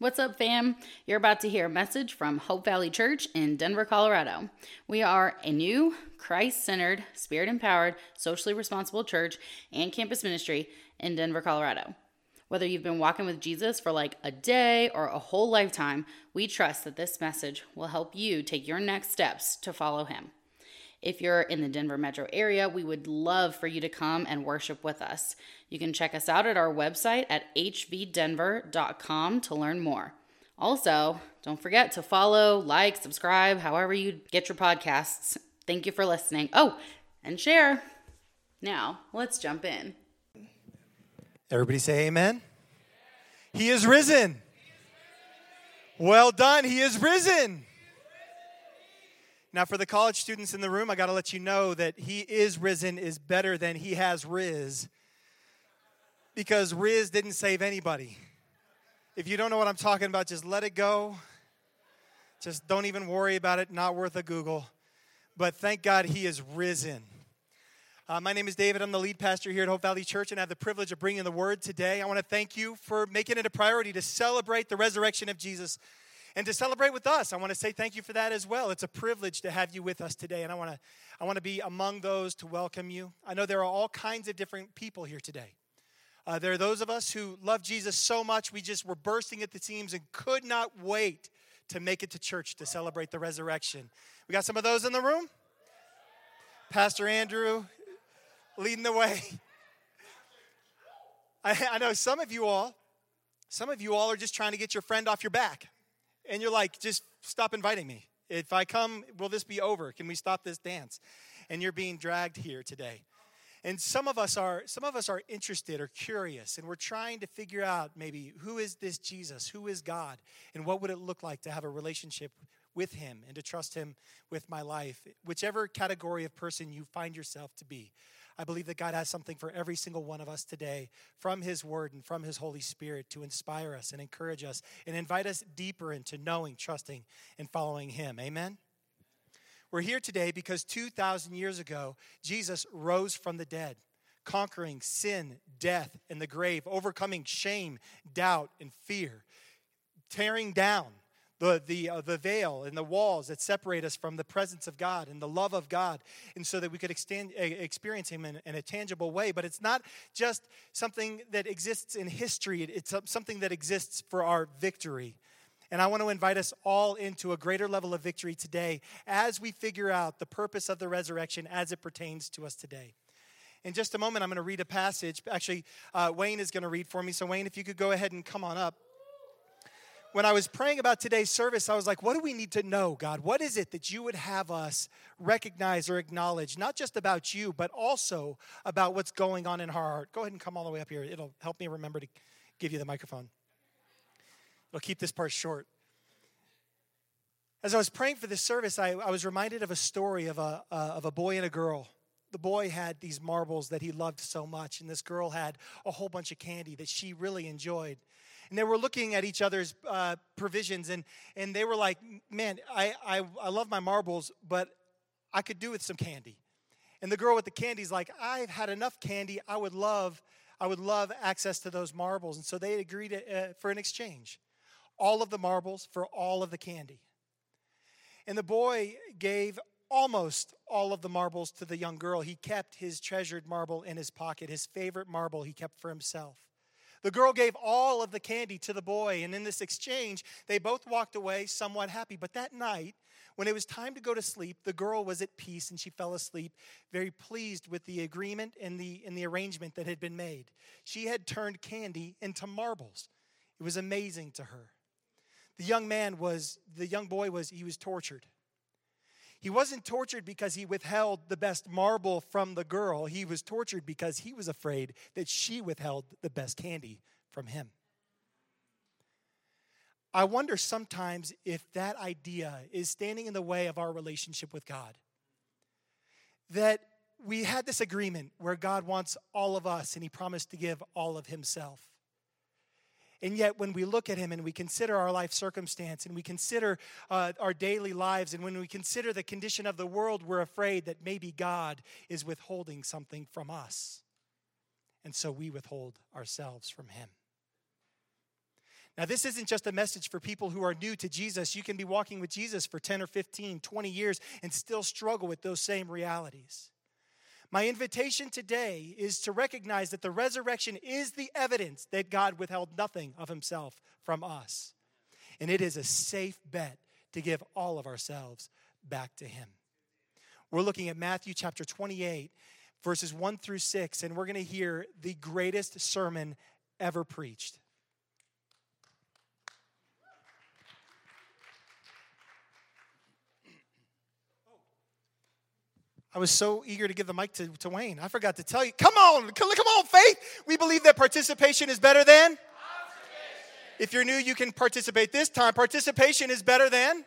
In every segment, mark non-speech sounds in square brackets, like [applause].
What's up, fam? You're about to hear a message from Hope Valley Church in Denver, Colorado. We are a new, Christ centered, spirit empowered, socially responsible church and campus ministry in Denver, Colorado. Whether you've been walking with Jesus for like a day or a whole lifetime, we trust that this message will help you take your next steps to follow Him. If you're in the Denver metro area, we would love for you to come and worship with us. You can check us out at our website at hvdenver.com to learn more. Also, don't forget to follow, like, subscribe, however you get your podcasts. Thank you for listening. Oh, and share. Now, let's jump in. Everybody say amen. He is risen. Well done. He is risen. Now, for the college students in the room, I got to let you know that He is risen is better than He has rizz. Because rizz didn't save anybody. If you don't know what I'm talking about, just let it go. Just don't even worry about it. Not worth a Google. But thank God He is risen. Uh, my name is David. I'm the lead pastor here at Hope Valley Church, and I have the privilege of bringing the word today. I want to thank you for making it a priority to celebrate the resurrection of Jesus and to celebrate with us. I want to say thank you for that as well. It's a privilege to have you with us today, and I want to I want to be among those to welcome you. I know there are all kinds of different people here today. Uh, there are those of us who love Jesus so much we just were bursting at the seams and could not wait to make it to church to celebrate the resurrection. We got some of those in the room. Pastor Andrew leading the way. [laughs] I, I know some of you all, some of you all are just trying to get your friend off your back. And you're like, just stop inviting me. If I come, will this be over? Can we stop this dance? And you're being dragged here today. And some of us are some of us are interested or curious and we're trying to figure out maybe who is this Jesus? Who is God? And what would it look like to have a relationship with him and to trust him with my life? Whichever category of person you find yourself to be. I believe that God has something for every single one of us today from His Word and from His Holy Spirit to inspire us and encourage us and invite us deeper into knowing, trusting, and following Him. Amen? We're here today because 2,000 years ago, Jesus rose from the dead, conquering sin, death, and the grave, overcoming shame, doubt, and fear, tearing down the, the, uh, the veil and the walls that separate us from the presence of God and the love of God, and so that we could extend, experience Him in, in, a tangible way. But it's not just something that exists in history, it's something that exists for our victory. And I want to invite us all into a greater level of victory today as we figure out the purpose of the resurrection as it pertains to us today. In just a moment, I'm going to read a passage. Actually, uh, Wayne is going to read for me. So, Wayne, if you could go ahead and come on up when I was praying about today's service, I was like, what do we need to know, God? What is it that you would have us recognize or acknowledge, not just about you, but also about what's going on in our heart? Go ahead and come all the way up here. It'll help me remember to give you the microphone. It'll keep this part short. As I was praying for this service, I, I was reminded of a story of a, uh, of a boy and a girl. The boy had these marbles that he loved so much, and this girl had a whole bunch of candy that she really enjoyed and they were looking at each other's uh, provisions, and, and they were like, Man, I, I, I love my marbles, but I could do with some candy. And the girl with the candy's like, I've had enough candy. I would love, I would love access to those marbles. And so they agreed to, uh, for an exchange. All of the marbles for all of the candy. And the boy gave almost all of the marbles to the young girl. He kept his treasured marble in his pocket, his favorite marble he kept for himself. The girl gave all of the candy to the boy, and in this exchange, they both walked away somewhat happy. But that night, when it was time to go to sleep, the girl was at peace and she fell asleep, very pleased with the agreement and the, and the arrangement that had been made. She had turned candy into marbles. It was amazing to her. The young man was, the young boy was, he was tortured. He wasn't tortured because he withheld the best marble from the girl. He was tortured because he was afraid that she withheld the best candy from him. I wonder sometimes if that idea is standing in the way of our relationship with God. That we had this agreement where God wants all of us and he promised to give all of himself. And yet, when we look at him and we consider our life circumstance and we consider uh, our daily lives and when we consider the condition of the world, we're afraid that maybe God is withholding something from us. And so we withhold ourselves from him. Now, this isn't just a message for people who are new to Jesus. You can be walking with Jesus for 10 or 15, 20 years and still struggle with those same realities. My invitation today is to recognize that the resurrection is the evidence that God withheld nothing of himself from us. And it is a safe bet to give all of ourselves back to him. We're looking at Matthew chapter 28, verses 1 through 6, and we're going to hear the greatest sermon ever preached. I was so eager to give the mic to, to Wayne. I forgot to tell you. Come on, come on, faith. We believe that participation is better than. If you're new, you can participate this time. Participation is better than.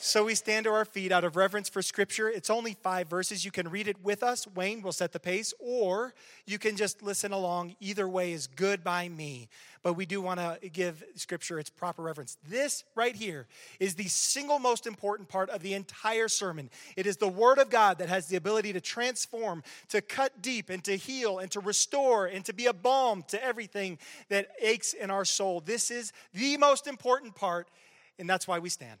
So we stand to our feet out of reverence for Scripture. It's only five verses. You can read it with us. Wayne will set the pace, or you can just listen along. Either way is good by me. But we do want to give Scripture its proper reverence. This right here is the single most important part of the entire sermon. It is the Word of God that has the ability to transform, to cut deep, and to heal, and to restore, and to be a balm to everything that aches in our soul. This is the most important part, and that's why we stand.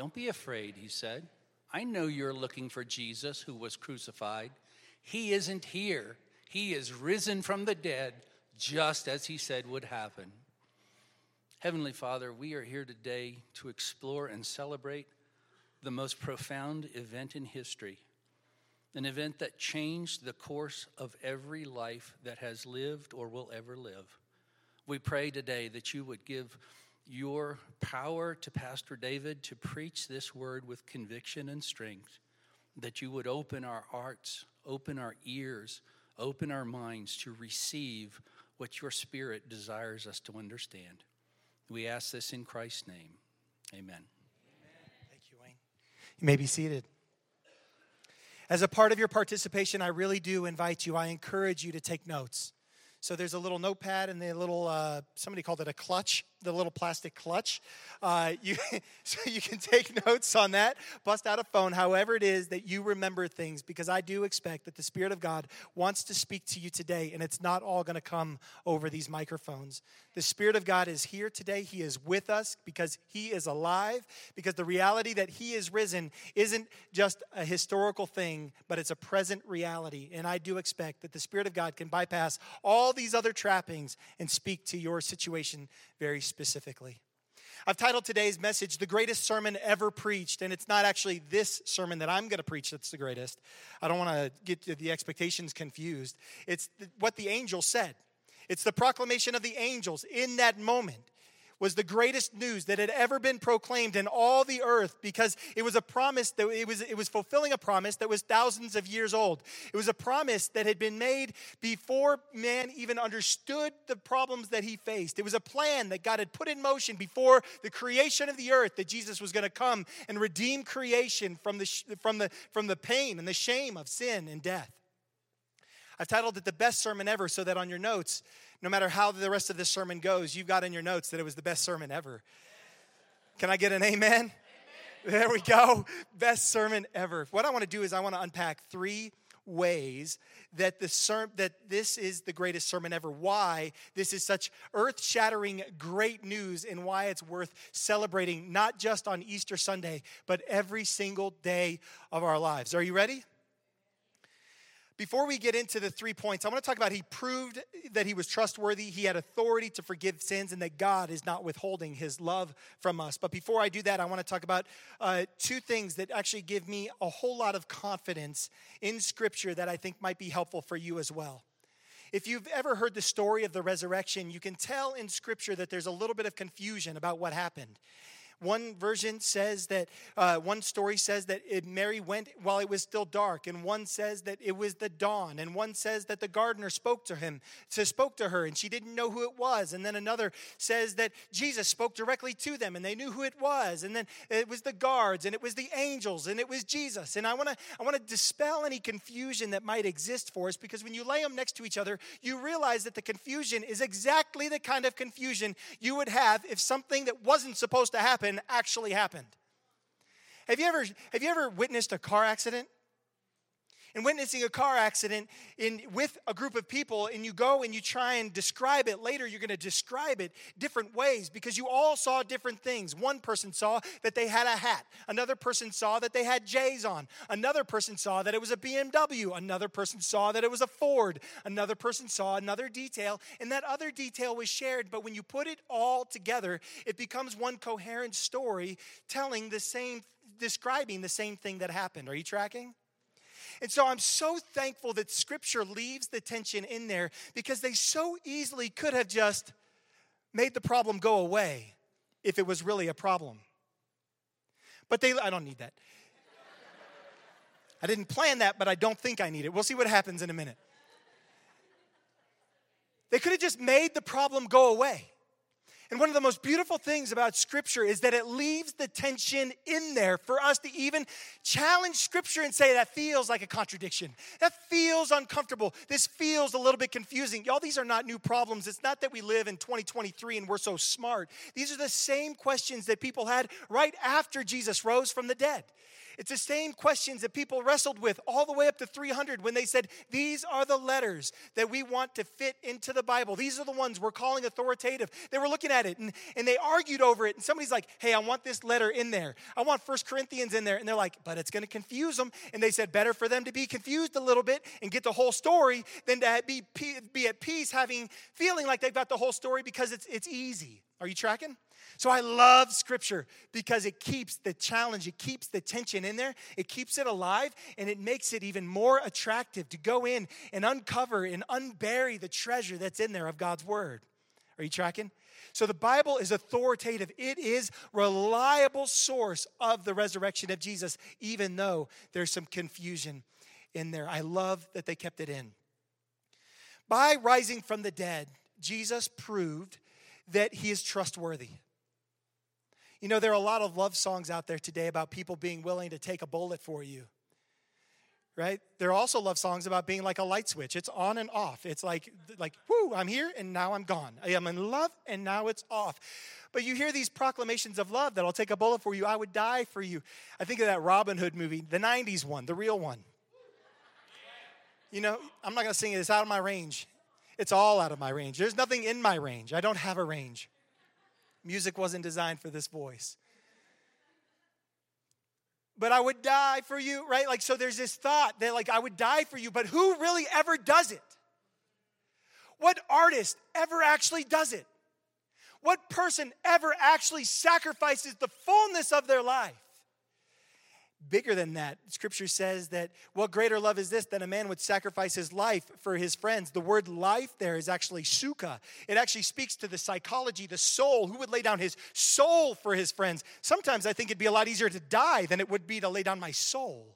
Don't be afraid, he said. I know you're looking for Jesus who was crucified. He isn't here, he is risen from the dead, just as he said would happen. Heavenly Father, we are here today to explore and celebrate the most profound event in history, an event that changed the course of every life that has lived or will ever live. We pray today that you would give your power to Pastor David to preach this word with conviction and strength, that you would open our hearts, open our ears, open our minds to receive what your Spirit desires us to understand. We ask this in Christ's name. Amen. Thank you, Wayne. You may be seated. As a part of your participation, I really do invite you, I encourage you to take notes. So there's a little notepad and the little, uh, somebody called it a clutch, the little plastic clutch. Uh, you, [laughs] so you can take notes on that, bust out a phone, however it is that you remember things, because I do expect that the Spirit of God wants to speak to you today, and it's not all going to come over these microphones. The Spirit of God is here today. He is with us because He is alive, because the reality that He is risen isn't just a historical thing, but it's a present reality. And I do expect that the Spirit of God can bypass all these other trappings and speak to your situation very specifically. I've titled today's message, The Greatest Sermon Ever Preached, and it's not actually this sermon that I'm going to preach that's the greatest. I don't want to get the expectations confused. It's what the angel said. It's the proclamation of the angels in that moment was the greatest news that had ever been proclaimed in all the earth because it was a promise that it was, it was fulfilling a promise that was thousands of years old. It was a promise that had been made before man even understood the problems that he faced. It was a plan that God had put in motion before the creation of the earth that Jesus was going to come and redeem creation from the, from, the, from the pain and the shame of sin and death. I've titled it the best sermon ever so that on your notes, no matter how the rest of this sermon goes, you've got in your notes that it was the best sermon ever. Can I get an amen? amen? There we go. Best sermon ever. What I want to do is I want to unpack three ways that the ser- that this is the greatest sermon ever why this is such earth-shattering great news and why it's worth celebrating not just on Easter Sunday but every single day of our lives are you ready before we get into the three points, I want to talk about he proved that he was trustworthy, he had authority to forgive sins, and that God is not withholding his love from us. But before I do that, I want to talk about uh, two things that actually give me a whole lot of confidence in Scripture that I think might be helpful for you as well. If you've ever heard the story of the resurrection, you can tell in Scripture that there's a little bit of confusion about what happened. One version says that, uh, one story says that it, Mary went while it was still dark, and one says that it was the dawn, and one says that the gardener spoke to him, to spoke to her, and she didn't know who it was. And then another says that Jesus spoke directly to them, and they knew who it was. And then it was the guards, and it was the angels, and it was Jesus. And I want to I want to dispel any confusion that might exist for us, because when you lay them next to each other, you realize that the confusion is exactly the kind of confusion you would have if something that wasn't supposed to happen actually happened. Have you ever, have you ever witnessed a car accident? And witnessing a car accident in, with a group of people, and you go and you try and describe it later, you're going to describe it different ways because you all saw different things. One person saw that they had a hat, another person saw that they had J's on, another person saw that it was a BMW, another person saw that it was a Ford, another person saw another detail, and that other detail was shared. But when you put it all together, it becomes one coherent story telling the same, describing the same thing that happened. Are you tracking? And so I'm so thankful that scripture leaves the tension in there because they so easily could have just made the problem go away if it was really a problem. But they, I don't need that. I didn't plan that, but I don't think I need it. We'll see what happens in a minute. They could have just made the problem go away. And one of the most beautiful things about Scripture is that it leaves the tension in there for us to even challenge Scripture and say that feels like a contradiction. That feels uncomfortable. This feels a little bit confusing. Y'all, these are not new problems. It's not that we live in 2023 and we're so smart. These are the same questions that people had right after Jesus rose from the dead. It's the same questions that people wrestled with all the way up to 300 when they said, These are the letters that we want to fit into the Bible. These are the ones we're calling authoritative. They were looking at it and, and they argued over it. And somebody's like, Hey, I want this letter in there. I want First Corinthians in there. And they're like, But it's going to confuse them. And they said, Better for them to be confused a little bit and get the whole story than to be, be at peace having feeling like they've got the whole story because it's, it's easy. Are you tracking? So I love scripture because it keeps the challenge, it keeps the tension in there, it keeps it alive, and it makes it even more attractive to go in and uncover and unbury the treasure that's in there of God's word. Are you tracking? So the Bible is authoritative. It is reliable source of the resurrection of Jesus, even though there's some confusion in there. I love that they kept it in. By rising from the dead, Jesus proved that he is trustworthy. You know, there are a lot of love songs out there today about people being willing to take a bullet for you. Right? There are also love songs about being like a light switch. It's on and off. It's like, like, whoo, I'm here and now I'm gone. I am in love and now it's off. But you hear these proclamations of love that I'll take a bullet for you, I would die for you. I think of that Robin Hood movie, the 90s one, the real one. You know, I'm not gonna sing it, it's out of my range. It's all out of my range. There's nothing in my range. I don't have a range. Music wasn't designed for this voice. But I would die for you, right? Like, so there's this thought that, like, I would die for you, but who really ever does it? What artist ever actually does it? What person ever actually sacrifices the fullness of their life? Bigger than that. Scripture says that what greater love is this than a man would sacrifice his life for his friends? The word life there is actually psuche. It actually speaks to the psychology, the soul. Who would lay down his soul for his friends? Sometimes I think it'd be a lot easier to die than it would be to lay down my soul.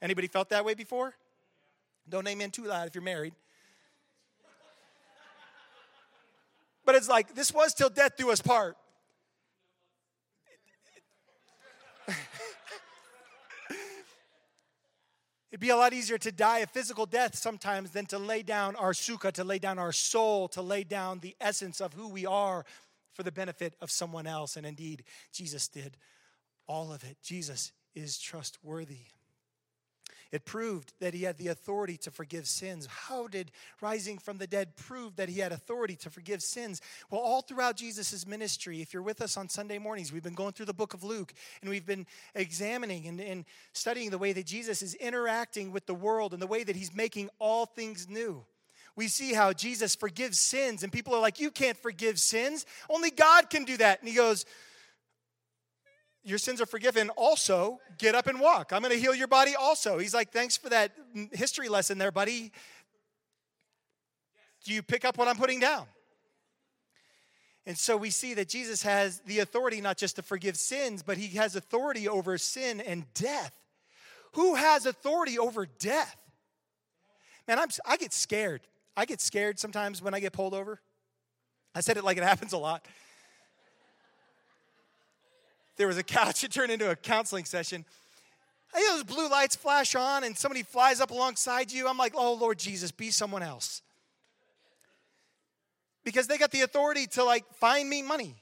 Anybody felt that way before? Don't amen too loud if you're married. But it's like, this was till death do us part. It'd be a lot easier to die a physical death sometimes than to lay down our psuche, to lay down our soul, to lay down the essence of who we are for the benefit of someone else. And indeed, Jesus did all of it. Jesus is trustworthy. It proved that he had the authority to forgive sins. How did rising from the dead prove that he had authority to forgive sins? Well, all throughout Jesus' ministry, if you're with us on Sunday mornings, we've been going through the book of Luke and we've been examining and, and studying the way that Jesus is interacting with the world and the way that he's making all things new we see how Jesus forgives sins, and people are like, You can't forgive sins. Only God can do that. And he goes, your sins are forgiven. Also, get up and walk. I'm going to heal your body also. He's like, thanks for that history lesson there, buddy. Do you pick up what I'm putting down? And so we see that Jesus has the authority not just to forgive sins, but he has authority over sin and death. Who has authority over death? Man, I'm, I get scared. I get scared sometimes when I get pulled over. I said it like it happens a lot. There was a couch, [laughs] it turned into a counseling session. I those blue lights flash on and somebody flies up alongside you. I'm like, oh, Lord Jesus, be someone else. Because they got the authority to like find me money.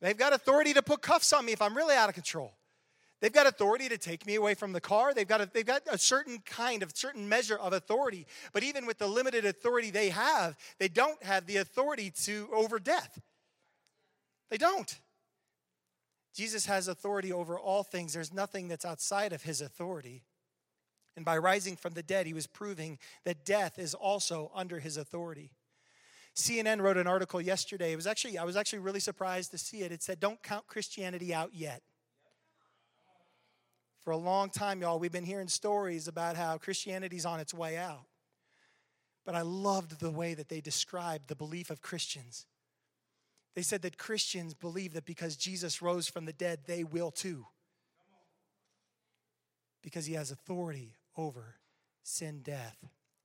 They've got authority to put cuffs on me if I'm really out of control. They've got authority to take me away from the car. They've got a, they've got a certain kind of, certain measure of authority. But even with the limited authority they have, they don't have the authority to over death. They don't. Jesus has authority over all things. There's nothing that's outside of his authority. And by rising from the dead, he was proving that death is also under his authority. CNN wrote an article yesterday. It was actually I was actually really surprised to see it. It said, "Don't count Christianity out yet." For a long time, y'all, we've been hearing stories about how Christianity's on its way out. But I loved the way that they described the belief of Christians. They said that Christians believe that because Jesus rose from the dead, they will too. Because he has authority over sin, death,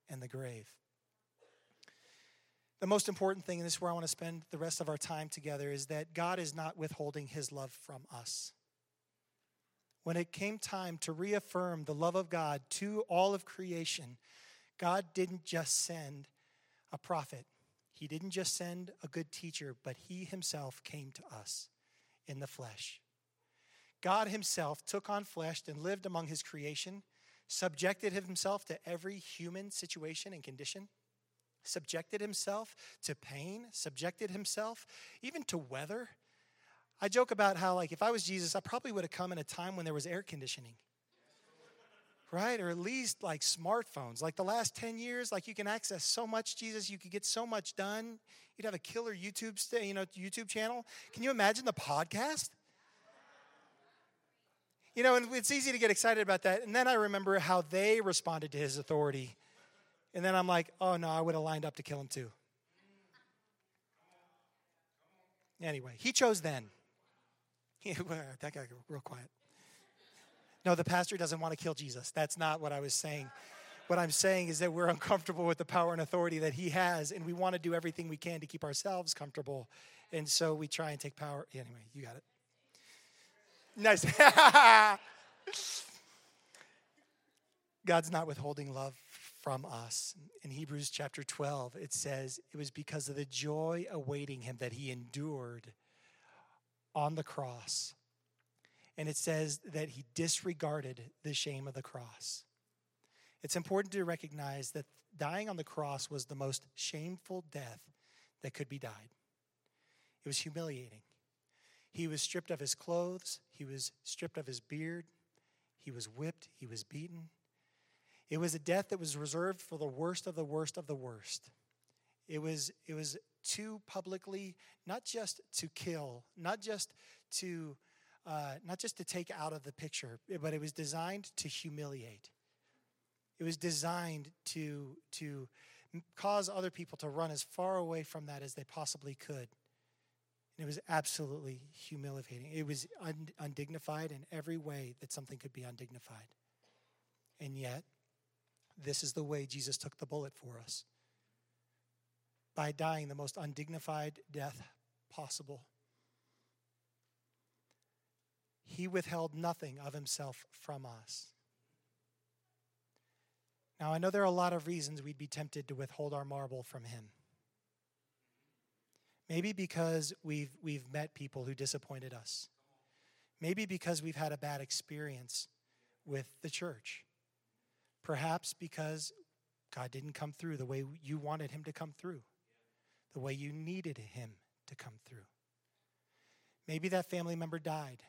and the grave. The most important thing, and this is where I want to spend the rest of our time together, is that God is not withholding his love from us when it came time to reaffirm the love of God to all of creation, God didn't just send a prophet, He didn't just send a good teacher, but He Himself came to us in the flesh. God Himself took on flesh and lived among His creation, subjected Himself to every human situation and condition subjected himself to pain, subjected himself even to weather, I joke about how, like, if I was Jesus, I probably would have come in a time when there was air conditioning. Right? Or at least like smartphones. Like the last 10 years, like you can access so much, Jesus, you could get so much done. You'd have a killer YouTube, you know, YouTube channel. Can you imagine the podcast? You know, and it's easy to get excited about that. And then I remember how they responded to his authority. And then I'm like, oh no, I would have lined up to kill him too. Anyway, he chose then. [laughs] that got real quiet. No, the pastor doesn't want to kill Jesus. That's not what I was saying. What I'm saying is that we're uncomfortable with the power and authority that he has, and we want to do everything we can to keep ourselves comfortable. And so we try and take power. Anyway, you got it. Nice. [laughs] God's not withholding love from us. In Hebrews chapter 12, it says, It was because of the joy awaiting him that he endured on the cross. And it says that he disregarded the shame of the cross. It's important to recognize that dying on the cross was the most shameful death that could be died. It was humiliating. He was stripped of his clothes, he was stripped of his beard, he was whipped, he was beaten. It was a death that was reserved for the worst of the worst of the worst. It was, it was to publicly, not just to kill, not just to, uh, not just to take out of the picture, but it was designed to humiliate. It was designed to, to cause other people to run as far away from that as they possibly could. And it was absolutely humiliating. It was un- undignified in every way that something could be undignified. And yet, this is the way Jesus took the bullet for us by dying the most undignified death possible. He withheld nothing of himself from us. Now, I know there are a lot of reasons we'd be tempted to withhold our marble from him. Maybe because we've, we've met people who disappointed us. Maybe because we've had a bad experience with the church. Perhaps because God didn't come through the way you wanted him to come through the way you needed Him to come through. Maybe that family member died.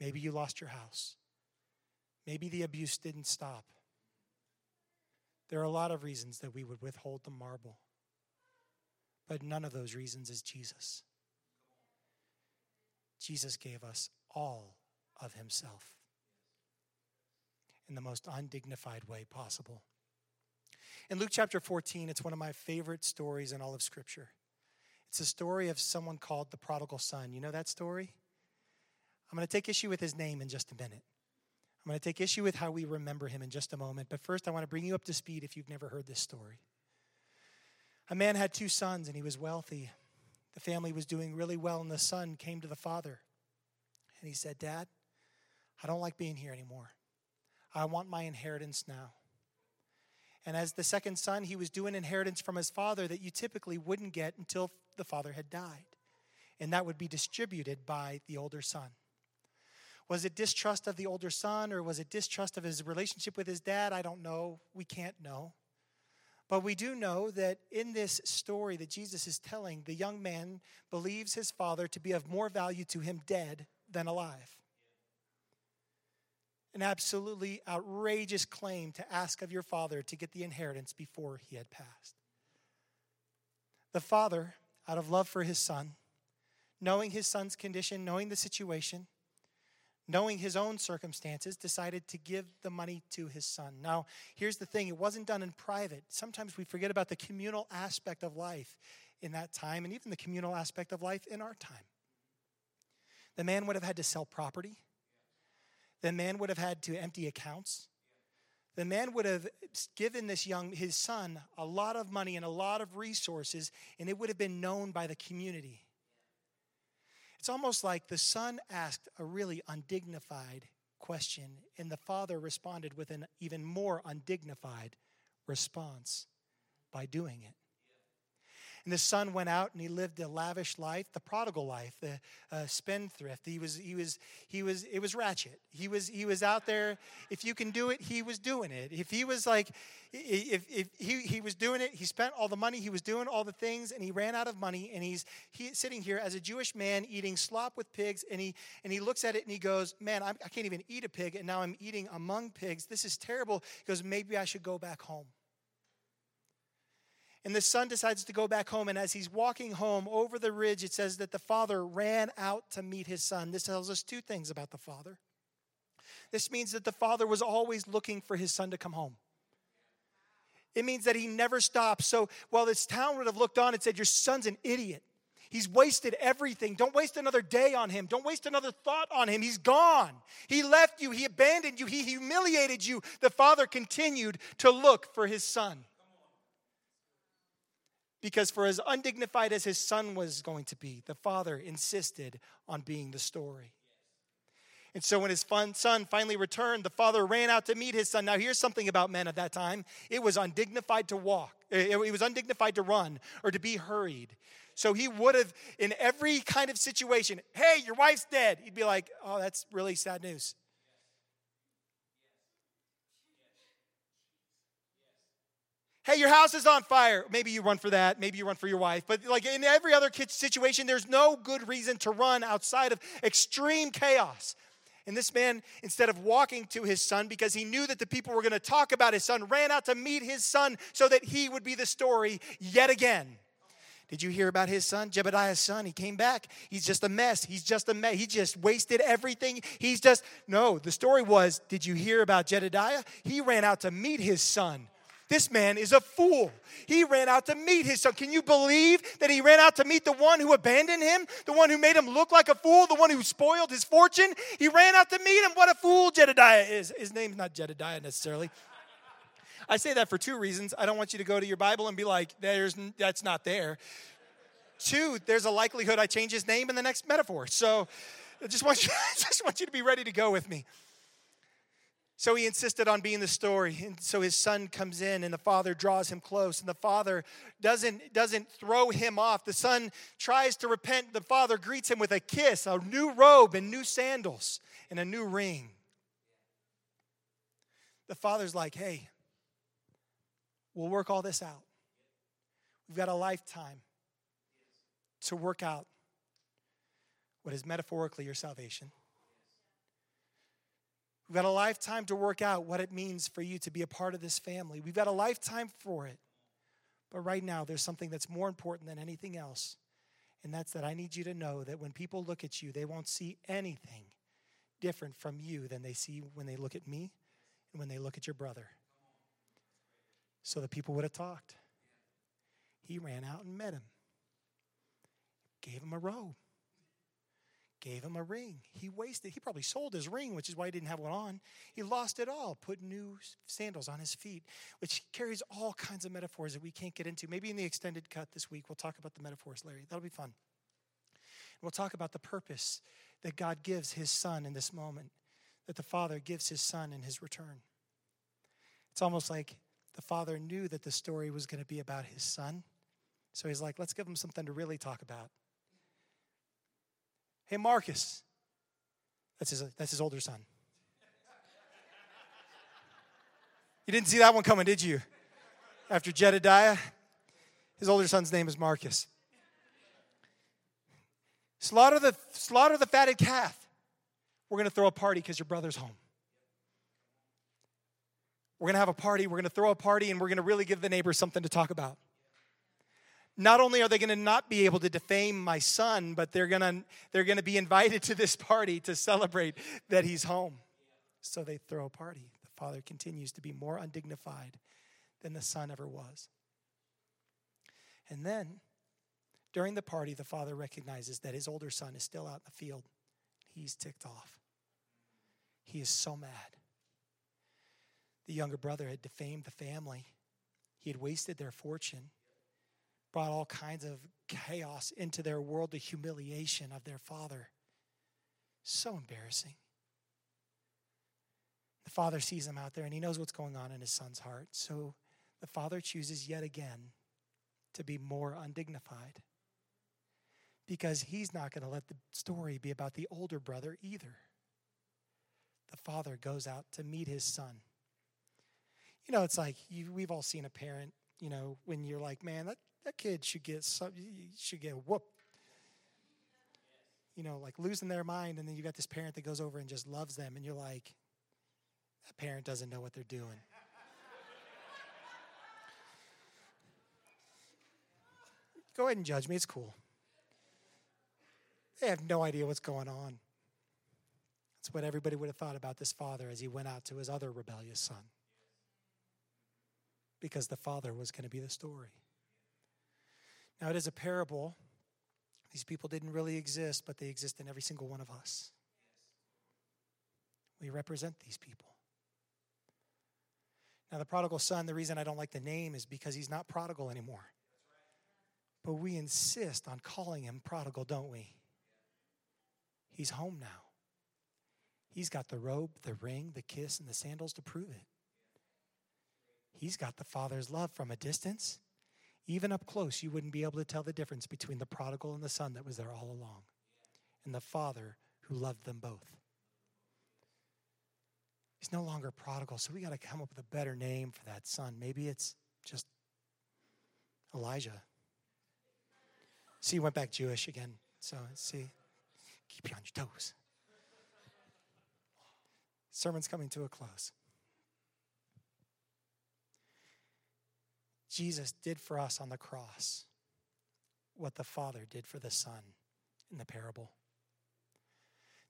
Maybe you lost your house. Maybe the abuse didn't stop. There are a lot of reasons that we would withhold the marble, but none of those reasons is Jesus. Jesus gave us all of Himself in the most undignified way possible. In Luke chapter 14, it's one of my favorite stories in all of Scripture. It's a story of someone called the prodigal son. You know that story? I'm going to take issue with his name in just a minute. I'm going to take issue with how we remember him in just a moment. But first, I want to bring you up to speed if you've never heard this story. A man had two sons and he was wealthy. The family was doing really well, and the son came to the father and he said, Dad, I don't like being here anymore. I want my inheritance now. And as the second son, he was doing inheritance from his father that you typically wouldn't get until the father had died. And that would be distributed by the older son. Was it distrust of the older son or was it distrust of his relationship with his dad? I don't know. We can't know. But we do know that in this story that Jesus is telling, the young man believes his father to be of more value to him dead than alive. An absolutely outrageous claim to ask of your father to get the inheritance before he had passed. The father, out of love for his son, knowing his son's condition, knowing the situation, knowing his own circumstances, decided to give the money to his son. Now, here's the thing it wasn't done in private. Sometimes we forget about the communal aspect of life in that time, and even the communal aspect of life in our time. The man would have had to sell property, the man would have had to empty accounts. The man would have given this young his son a lot of money and a lot of resources and it would have been known by the community it's almost like the son asked a really undignified question, and the father responded with an even more undignified response by doing it. And the son went out and he lived a lavish life, the prodigal life, the uh, spendthrift. He was, he was, he was, it was ratchet. He was, he was out there. If you can do it, he was doing it. If he was like, if, if he, he was doing it, he spent all the money, he was doing all the things, and he ran out of money. And he's he, sitting here as a Jewish man eating slop with pigs, and he, and he looks at it and he goes, Man, I'm, I can't even eat a pig, and now I'm eating among pigs. This is terrible. He goes, Maybe I should go back home. And the son decides to go back home. And as he's walking home over the ridge, it says that the father ran out to meet his son. This tells us two things about the father. This means that the father was always looking for his son to come home. It means that he never stopped. So while this town would have looked on and said, Your son's an idiot. He's wasted everything. Don't waste another day on him. Don't waste another thought on him. He's gone. He left you. He abandoned you. He humiliated you. The father continued to look for his son. Because for as undignified as his son was going to be, the father insisted on being the story. And so when his son finally returned, the father ran out to meet his son. Now, here's something about men at that time it was undignified to walk, it was undignified to run or to be hurried. So he would have, in every kind of situation, hey, your wife's dead. He'd be like, oh, that's really sad news. Hey, your house is on fire. Maybe you run for that. Maybe you run for your wife. But like in every other situation, there's no good reason to run outside of extreme chaos. And this man, instead of walking to his son because he knew that the people were going to talk about his son, ran out to meet his son so that he would be the story yet again. Did you hear about his son, Jedediah's son? He came back. He's just a mess. He's just a mess. He just wasted everything. He's just, no, the story was, did you hear about Jedediah? He ran out to meet his son. This man is a fool. He ran out to meet his son. Can you believe that he ran out to meet the one who abandoned him, the one who made him look like a fool, the one who spoiled his fortune? He ran out to meet him. What a fool Jedediah is. His name's not Jedediah necessarily. I say that for two reasons. I don't want you to go to your Bible and be like, "There's that's not there." Two, there's a likelihood I change his name in the next metaphor. So, I just want you, [laughs] I just want you to be ready to go with me. So he insisted on being the story. And so his son comes in and the father draws him close. And the father doesn't, doesn't throw him off. The son tries to repent. The father greets him with a kiss, a new robe, and new sandals, and a new ring. The father's like, hey, we'll work all this out. We've got a lifetime to work out what is metaphorically your salvation. We've got a lifetime to work out what it means for you to be a part of this family. We've got a lifetime for it. But right now, there's something that's more important than anything else. And that's that I need you to know that when people look at you, they won't see anything different from you than they see when they look at me and when they look at your brother. So the people would have talked. He ran out and met him. gave him a robe, gave him a ring. He wasted, he probably sold his ring, which is why he didn't have one on. He lost it all, put new sandals on his feet, which carries all kinds of metaphors that we can't get into. Maybe in the extended cut this week, we'll talk about the metaphors, Larry. That'll be fun. We'll talk about the purpose that God gives his son in this moment, that the Father gives his son in his return. It's almost like the Father knew that the story was going to be about his son. So he's like, let's give him something to really talk about. Hey, Marcus. That's his, that's his older son. You didn't see that one coming, did you? After Jedediah, his older son's name is Marcus. Slaughter the, slaughter the fatted calf. We're going to throw a party because your brother's home. We're going to have a party. We're going to throw a party and we're going to really give the neighbors something to talk about not only are they going to not be able to defame my son, but they're going to they're going to be invited to this party to celebrate that he's home. So they throw a party. The father continues to be more undignified than the son ever was. And then during the party, the father recognizes that his older son is still out in the field. He's ticked off. He is so mad. The younger brother had defamed the family, he had wasted their fortune brought all kinds of chaos into their world, the humiliation of their father. So embarrassing. The father sees him out there and he knows what's going on in his son's heart. So the father chooses yet again to be more undignified because he's not going to let the story be about the older brother either. The father goes out to meet his son. You know, it's like you, we've all seen a parent, you know, when you're like, man, that, that kid should get some, should get whooped. You know, like losing their mind, and then you got this parent that goes over and just loves them, and you're like, that parent doesn't know what they're doing. Go ahead and judge me, it's cool. They have no idea what's going on. That's what everybody would have thought about this father as he went out to his other rebellious son. Because the father was going to be the story. Now, it is a parable. These people didn't really exist, but they exist in every single one of us. We represent these people. Now, the prodigal son, the reason I don't like the name is because he's not prodigal anymore. But we insist on calling him prodigal, don't we? He's home now. He's got the robe, the ring, the kiss, and the sandals to prove it. He's got the Father's love from a distance. Even up close, you wouldn't be able to tell the difference between the prodigal and the son that was there all along, and the father who loved them both. He's no longer prodigal, so we got to come up with a better name for that son. Maybe it's just Elijah. See, he went back Jewish again. So, see, keep you on your toes. Sermon's coming to a close. Jesus did for us on the cross what the Father did for the Son in the parable.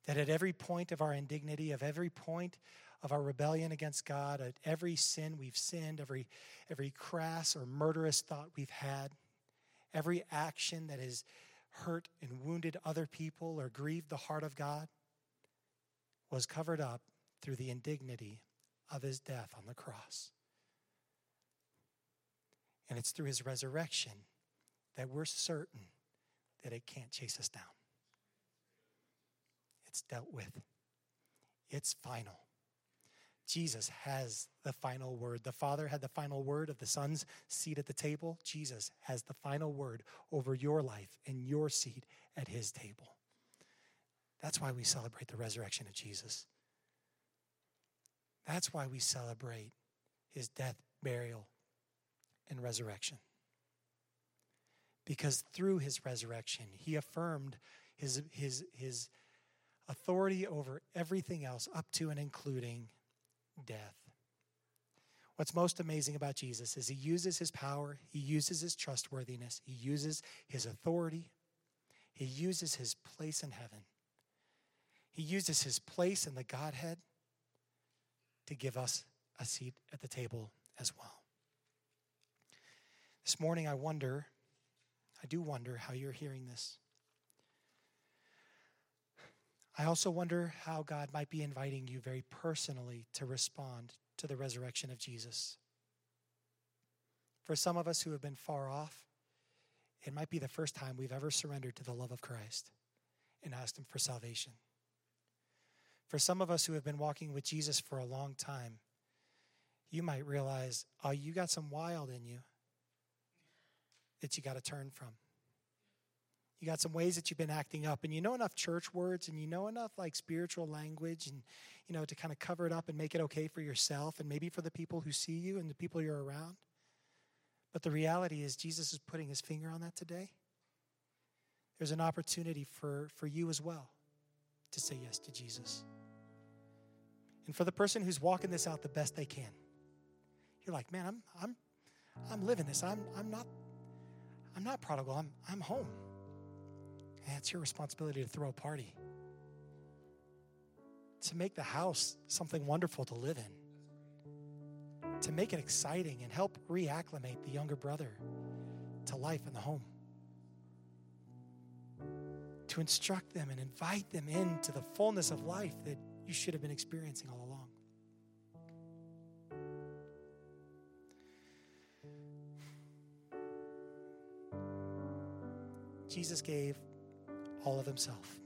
That at every point of our indignity, of every point of our rebellion against God, at every sin we've sinned, every, every crass or murderous thought we've had, every action that has hurt and wounded other people or grieved the heart of God, was covered up through the indignity of his death on the cross. And it's through his resurrection that we're certain that it can't chase us down. It's dealt with, it's final. Jesus has the final word. The Father had the final word of the Son's seat at the table. Jesus has the final word over your life and your seat at his table. That's why we celebrate the resurrection of Jesus. That's why we celebrate his death, burial, and resurrection. Because through his resurrection, he affirmed his, his, his authority over everything else, up to and including death. What's most amazing about Jesus is he uses his power, he uses his trustworthiness, he uses his authority, he uses his place in heaven, he uses his place in the Godhead to give us a seat at the table as well. This morning, I wonder, I do wonder how you're hearing this. I also wonder how God might be inviting you very personally to respond to the resurrection of Jesus. For some of us who have been far off, it might be the first time we've ever surrendered to the love of Christ and asked Him for salvation. For some of us who have been walking with Jesus for a long time, you might realize, oh, you got some wild in you that you got to turn from. You got some ways that you've been acting up, and you know enough church words, and you know enough like spiritual language, and you know to kind of cover it up and make it okay for yourself, and maybe for the people who see you and the people you're around. But the reality is, Jesus is putting his finger on that today. There's an opportunity for, for you as well to say yes to Jesus. And for the person who's walking this out the best they can, you're like, man, I'm, I'm, I'm living this. I'm, I'm not, I'm not prodigal. I'm, I'm home. And it's your responsibility to throw a party, to make the house something wonderful to live in, to make it exciting and help reacclimate the younger brother to life in the home, to instruct them and invite them into the fullness of life that you should have been experiencing all along. Jesus gave all of himself,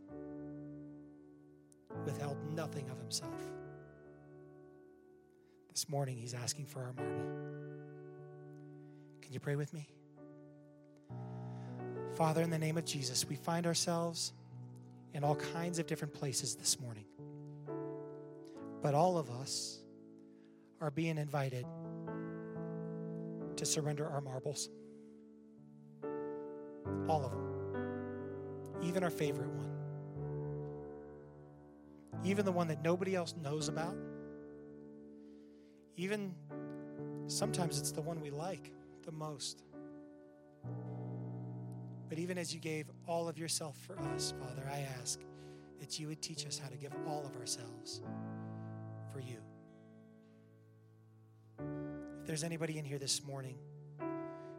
withheld nothing of himself. This morning, he's asking for our marble. Can you pray with me? Father, in the name of Jesus, we find ourselves in all kinds of different places this morning. But all of us are being invited to surrender our marbles. All of them even our favorite one, even the one that nobody else knows about, even sometimes it's the one we like the most. But even as you gave all of yourself for us, Father, I ask that you would teach us how to give all of ourselves for you. If there's anybody in here this morning,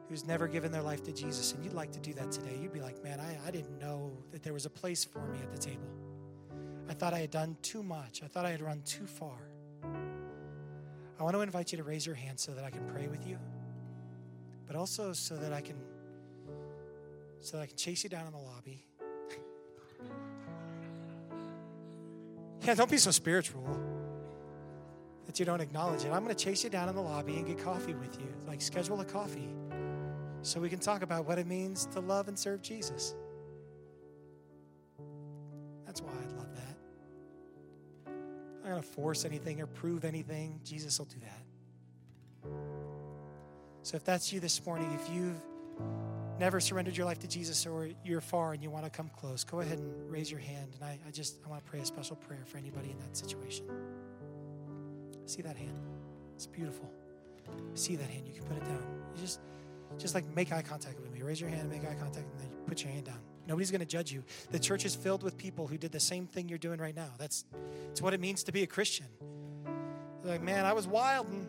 who's never given their life to Jesus and you'd like to do that today, you'd be like, man, I, I didn't know that there was a place for me at the table. I thought I had done too much, I thought I had run too far. I want to invite you to raise your hand so that I can pray with you, but also so that I can so that I can chase you down in the lobby. [laughs] yeah, don't be so spiritual that you don't acknowledge it. I'm going to chase you down in the lobby and get coffee with you. Like schedule a coffee so we can talk about what it means to love and serve Jesus. That's why I love that. I'm not going to force anything or prove anything. Jesus will do that. So if that's you this morning, if you've never surrendered your life to Jesus or you're far and you want to come close, go ahead and raise your hand. And I, I just I want to pray a special prayer for anybody in that situation. See that hand? It's beautiful. See that hand. You can put it down. You just just like make eye contact with me. Raise your hand, make eye contact, and then put your hand down. Nobody's going to judge you. The church is filled with people who did the same thing you're doing right now. That's, that's what it means to be a Christian. They're like, man, I was wild and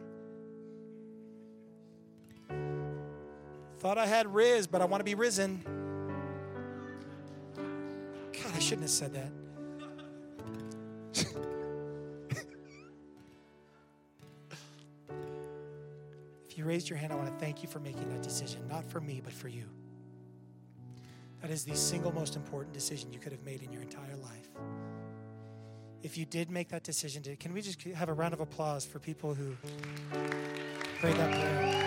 thought I had rizz, but I want to be risen. God, I shouldn't have said that. [laughs] you raised your hand, I want to thank you for making that decision, not for me, but for you. That is the single most important decision you could have made in your entire life. If you did make that decision, can we just have a round of applause for people who prayed that prayer?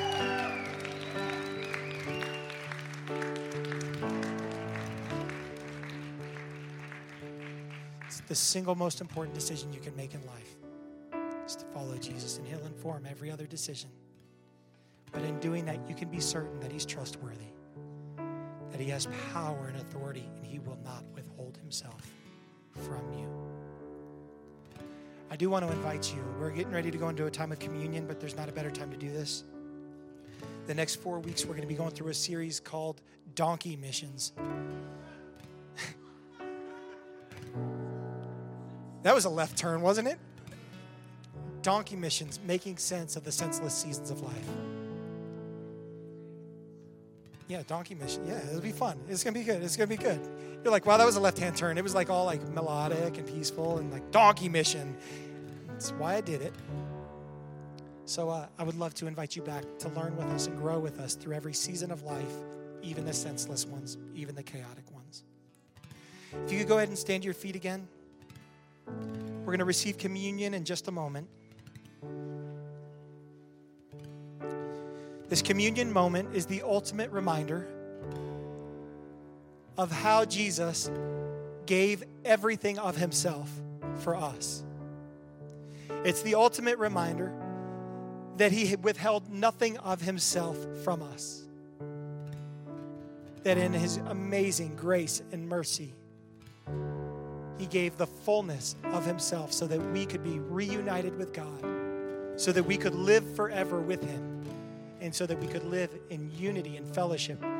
It's the single most important decision you can make in life is to follow Jesus, and He'll inform every other decision. But in doing that, you can be certain that He's trustworthy, that He has power and authority, and He will not withhold Himself from you. I do want to invite you. We're getting ready to go into a time of communion, but there's not a better time to do this. The next four weeks, we're going to be going through a series called Donkey Missions. [laughs] that was a left turn, wasn't it? Donkey Missions, making sense of the senseless seasons of life. Yeah, donkey mission. Yeah, it'll be fun. It's gonna be good. It's gonna be good. You're like, wow, that was a left hand turn. It was like all like melodic and peaceful and like donkey mission. That's why I did it. So uh, I would love to invite you back to learn with us and grow with us through every season of life, even the senseless ones, even the chaotic ones. If you could go ahead and stand to your feet again. We're going to receive communion in just a moment. This communion moment is the ultimate reminder of how Jesus gave everything of himself for us. It's the ultimate reminder that he withheld nothing of himself from us. That in his amazing grace and mercy, he gave the fullness of himself so that we could be reunited with God, so that we could live forever with him, and so that we could live in unity and fellowship